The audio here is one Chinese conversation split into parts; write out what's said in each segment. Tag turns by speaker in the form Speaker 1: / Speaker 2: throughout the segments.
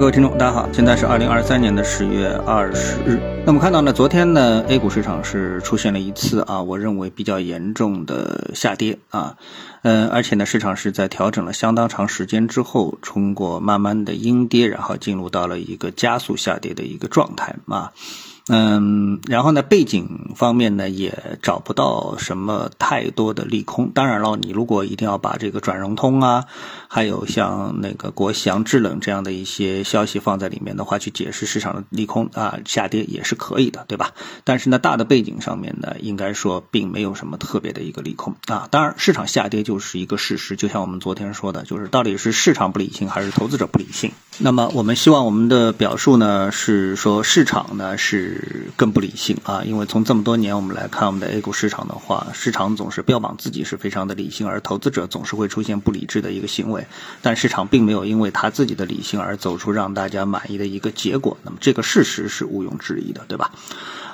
Speaker 1: 各位听众，大家好，现在是二零二三年的十月二十日。那么看到呢，昨天呢，A 股市场是出现了一次啊，我认为比较严重的下跌啊，嗯，而且呢，市场是在调整了相当长时间之后，通过慢慢的阴跌，然后进入到了一个加速下跌的一个状态啊。嗯，然后呢，背景方面呢也找不到什么太多的利空。当然了，你如果一定要把这个转融通啊，还有像那个国祥制冷这样的一些消息放在里面的话，去解释市场的利空啊下跌也是可以的，对吧？但是呢，大的背景上面呢，应该说并没有什么特别的一个利空啊。当然，市场下跌就是一个事实，就像我们昨天说的，就是到底是市场不理性还是投资者不理性。那么我们希望我们的表述呢是说市场呢是。更不理性啊！因为从这么多年我们来看，我们的 A 股市场的话，市场总是标榜自己是非常的理性，而投资者总是会出现不理智的一个行为。但市场并没有因为他自己的理性而走出让大家满意的一个结果。那么这个事实是毋庸置疑的，对吧？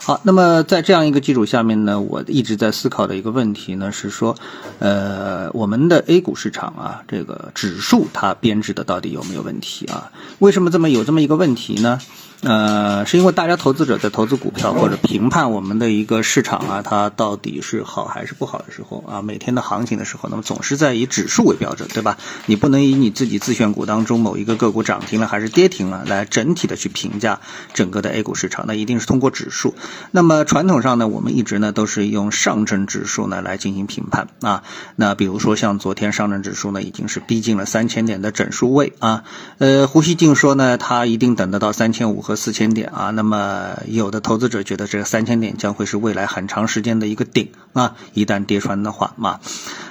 Speaker 1: 好，那么在这样一个基础下面呢，我一直在思考的一个问题呢是说，呃，我们的 A 股市场啊，这个指数它编制的到底有没有问题啊？为什么这么有这么一个问题呢？呃，是因为大家投资者在投资股票或者评判我们的一个市场啊，它到底是好还是不好的时候啊，每天的行情的时候，那么总是在以指数为标准，对吧？你不能以你自己自选股当中某一个个股涨停了还是跌停了来整体的去评价整个的 A 股市场，那一定是通过指数。那么传统上呢，我们一直呢都是用上证指数呢来进行评判啊。那比如说像昨天上证指数呢已经是逼近了三千点的整数位啊，呃，胡锡进说呢，他一定等得到三千五。和四千点啊，那么有的投资者觉得这个三千点将会是未来很长时间的一个顶啊，一旦跌穿的话嘛，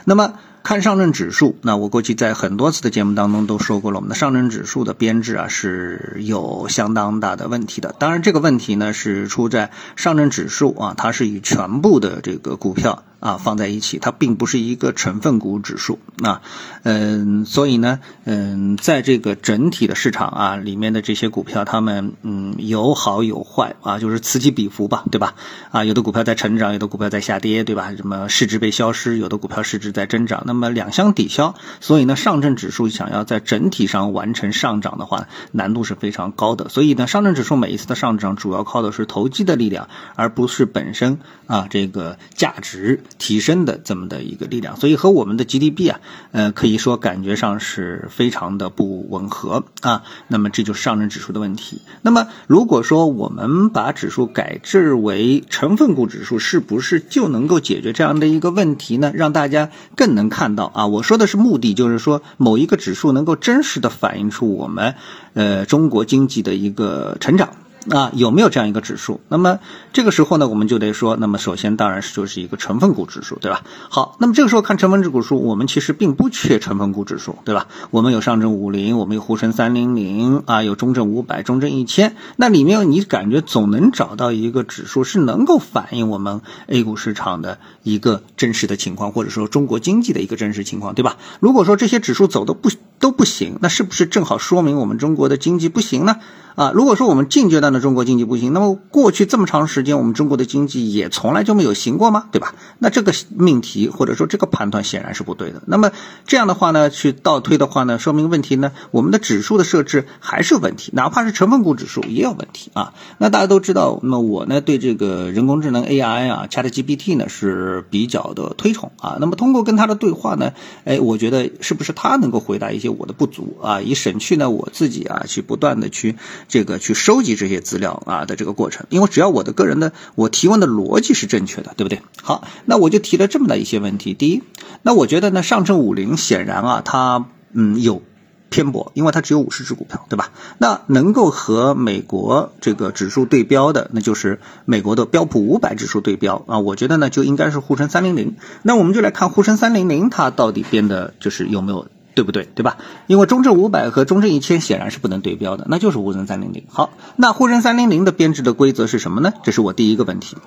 Speaker 1: 那么看上证指数，那我过去在很多次的节目当中都说过了，我们的上证指数的编制啊是有相当大的问题的。当然这个问题呢是出在上证指数啊，它是以全部的这个股票。啊，放在一起，它并不是一个成分股指数啊，嗯，所以呢，嗯，在这个整体的市场啊里面的这些股票，它们嗯有好有坏啊，就是此起彼伏吧，对吧？啊，有的股票在成长，有的股票在下跌，对吧？什么市值被消失，有的股票市值在增长，那么两相抵消，所以呢，上证指数想要在整体上完成上涨的话，难度是非常高的。所以呢，上证指数每一次的上涨，主要靠的是投机的力量，而不是本身啊这个价值。提升的这么的一个力量，所以和我们的 GDP 啊，呃，可以说感觉上是非常的不吻合啊。那么这就是上证指数的问题。那么如果说我们把指数改制为成分股指数，是不是就能够解决这样的一个问题呢？让大家更能看到啊，我说的是目的，就是说某一个指数能够真实的反映出我们呃中国经济的一个成长。啊，有没有这样一个指数？那么这个时候呢，我们就得说，那么首先当然是就是一个成分股指数，对吧？好，那么这个时候看成分指数，我们其实并不缺成分股指数，对吧？我们有上证五零，我们有沪深三零零啊，有中证五百、中证一千，那里面你感觉总能找到一个指数是能够反映我们 A 股市场的一个真实的情况，或者说中国经济的一个真实情况，对吧？如果说这些指数走的不都不行，那是不是正好说明我们中国的经济不行呢？啊，如果说我们近阶段的中国经济不行，那么过去这么长时间，我们中国的经济也从来就没有行过吗？对吧？那这个命题或者说这个判断显然是不对的。那么这样的话呢，去倒推的话呢，说明问题呢，我们的指数的设置还是有问题，哪怕是成分股指数也有问题啊。那大家都知道，那么我呢对这个人工智能 AI 啊，ChatGPT 呢是比较的推崇啊。那么通过跟他的对话呢，哎，我觉得是不是他能够回答一些我的不足啊，以省去呢我自己啊去不断的去。这个去收集这些资料啊的这个过程，因为只要我的个人的我提问的逻辑是正确的，对不对？好，那我就提了这么的一些问题。第一，那我觉得呢，上证五零显然啊，它嗯有偏颇，因为它只有五十只股票，对吧？那能够和美国这个指数对标的，那就是美国的标普五百指数对标啊。我觉得呢，就应该是沪深三零零。那我们就来看沪深三零零，它到底变得就是有没有。对不对？对吧？因为中证五百和中证一千显然是不能对标的，那就是沪深三零零。好，那沪深三零零的编制的规则是什么呢？这是我第一个问题。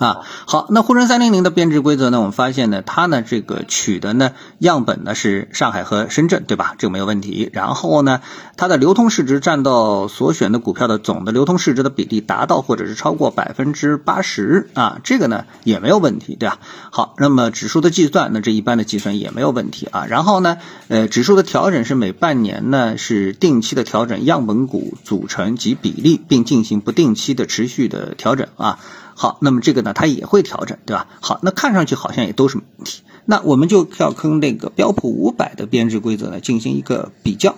Speaker 1: 啊，好，那沪深三零零的编制规则呢？我们发现呢，它呢这个取的呢样本呢是上海和深圳，对吧？这个没有问题。然后呢，它的流通市值占到所选的股票的总的流通市值的比例达到或者是超过百分之八十啊，这个呢也没有问题，对吧？好，那么指数的计算，那这一般的计算也没有问题啊。然后呢，呃，指数的调整是每半年呢是定期的调整样本股组成及比例，并进行不定期的持续的调整啊。好，那么这个呢，它也会调整，对吧？好，那看上去好像也都是问题。那我们就要跟那个标普五百的编制规则呢进行一个比较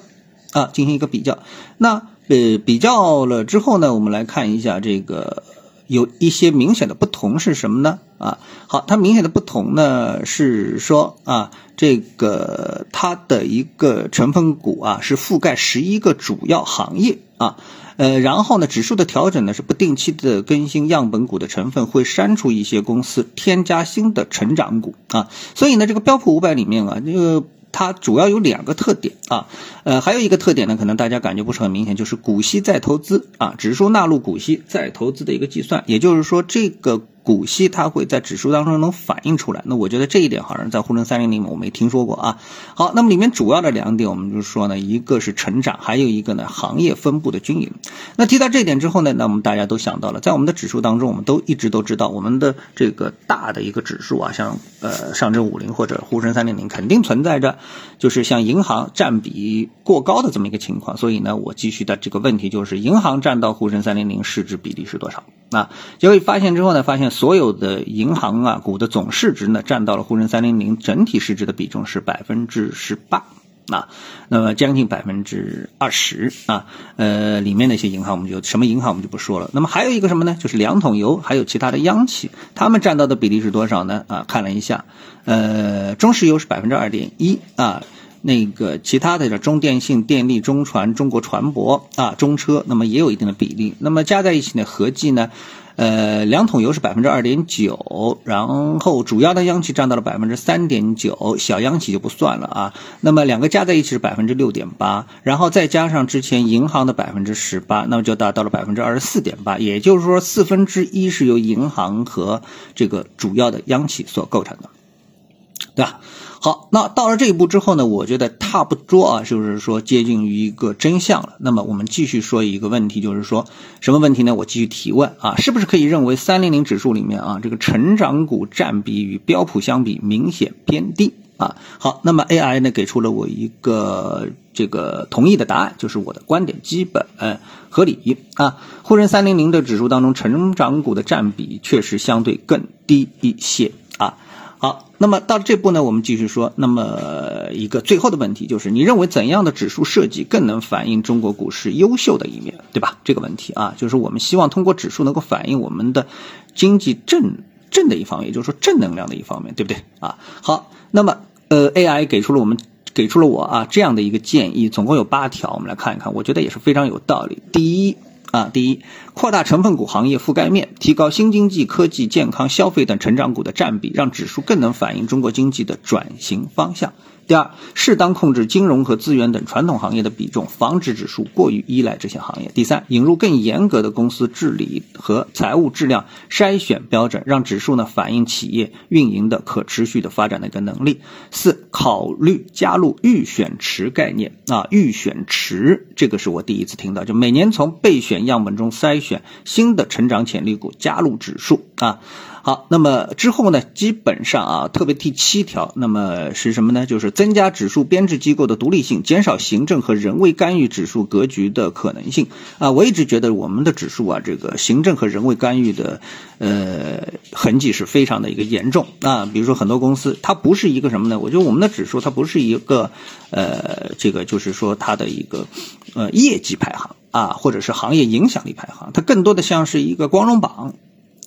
Speaker 1: 啊，进行一个比较。那呃，比较了之后呢，我们来看一下这个有一些明显的不同是什么呢？啊，好，它明显的不同呢是说啊，这个它的一个成分股啊是覆盖十一个主要行业啊。呃，然后呢，指数的调整呢是不定期的更新样本股的成分，会删除一些公司，添加新的成长股啊。所以呢，这个标普五百里面啊，这个它主要有两个特点啊。呃，还有一个特点呢，可能大家感觉不是很明显，就是股息再投资啊，指数纳入股息再投资的一个计算，也就是说这个。股息它会在指数当中能反映出来，那我觉得这一点好像在沪深三零零我没听说过啊。好，那么里面主要的两点，我们就说呢，一个是成长，还有一个呢行业分布的均匀。那提到这一点之后呢，那我们大家都想到了，在我们的指数当中，我们都一直都知道，我们的这个大的一个指数啊，像呃上证五零或者沪深三零零，肯定存在着就是像银行占比过高的这么一个情况。所以呢，我继续的这个问题就是，银行占到沪深三零零市值比例是多少？啊，结果发现之后呢，发现。所有的银行啊股的总市值呢，占到了沪深三零零整体市值的比重是百分之十八啊，那么将近百分之二十啊，呃，里面那些银行我们就什么银行我们就不说了。那么还有一个什么呢？就是两桶油，还有其他的央企，他们占到的比例是多少呢？啊，看了一下，呃，中石油是百分之二点一啊，那个其他的叫中电信、电力、中船、中国船舶啊、中车，那么也有一定的比例。那么加在一起呢，合计呢？呃，两桶油是百分之二点九，然后主要的央企占到了百分之三点九，小央企就不算了啊。那么两个加在一起是百分之六点八，然后再加上之前银行的百分之十八，那么就达到了百分之二十四点八。也就是说，四分之一是由银行和这个主要的央企所构成的，对吧？好，那到了这一步之后呢，我觉得差不多啊，就是说接近于一个真相了。那么我们继续说一个问题，就是说什么问题呢？我继续提问啊，是不是可以认为三零零指数里面啊，这个成长股占比与标普相比明显偏低啊？好，那么 AI 呢给出了我一个这个同意的答案，就是我的观点基本合理啊。沪深三零零的指数当中，成长股的占比确实相对更低一些啊。那么到这步呢，我们继续说。那么一个最后的问题就是，你认为怎样的指数设计更能反映中国股市优秀的一面，对吧？这个问题啊，就是我们希望通过指数能够反映我们的经济正正的一方面，也就是说正能量的一方面，对不对啊？好，那么呃，AI 给出了我们给出了我啊这样的一个建议，总共有八条，我们来看一看，我觉得也是非常有道理。第一。啊，第一，扩大成分股行业覆盖面，提高新经济、科技、健康、消费等成长股的占比，让指数更能反映中国经济的转型方向。第二，适当控制金融和资源等传统行业的比重，防止指数过于依赖这些行业。第三，引入更严格的公司治理和财务质量筛选标准，让指数呢反映企业运营的可持续的发展的一个能力。四，考虑加入预选池概念啊，预选池这个是我第一次听到，就每年从备选样本中筛选新的成长潜力股加入指数啊。好，那么之后呢？基本上啊，特别第七条，那么是什么呢？就是增加指数编制机构的独立性，减少行政和人为干预指数格局的可能性啊。我一直觉得我们的指数啊，这个行政和人为干预的呃痕迹是非常的一个严重啊。比如说很多公司，它不是一个什么呢？我觉得我们的指数它不是一个呃，这个就是说它的一个呃业绩排行啊，或者是行业影响力排行，它更多的像是一个光荣榜。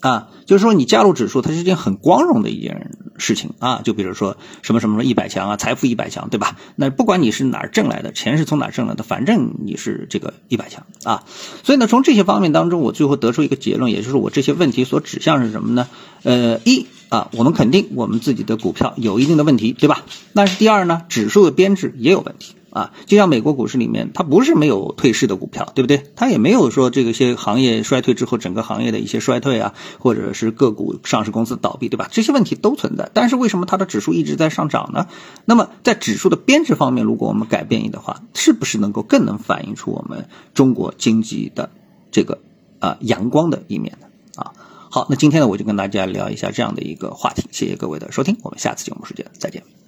Speaker 1: 啊，就是说你加入指数，它是一件很光荣的一件事情啊。就比如说什么什么一百强啊，财富一百强，对吧？那不管你是哪儿挣来的，钱是从哪儿挣来的，反正你是这个一百强啊。所以呢，从这些方面当中，我最后得出一个结论，也就是我这些问题所指向是什么呢？呃，一啊，我们肯定我们自己的股票有一定的问题，对吧？但是第二呢，指数的编制也有问题。啊。就像美国股市里面，它不是没有退市的股票，对不对？它也没有说这个些行业衰退之后，整个行业的一些衰退啊，或者是个股上市公司倒闭，对吧？这些问题都存在。但是为什么它的指数一直在上涨呢？那么在指数的编制方面，如果我们改变一的话，是不是能够更能反映出我们中国经济的这个啊阳光的一面呢？啊？好，那今天呢，我就跟大家聊一下这样的一个话题。谢谢各位的收听，我们下次节目时间再见。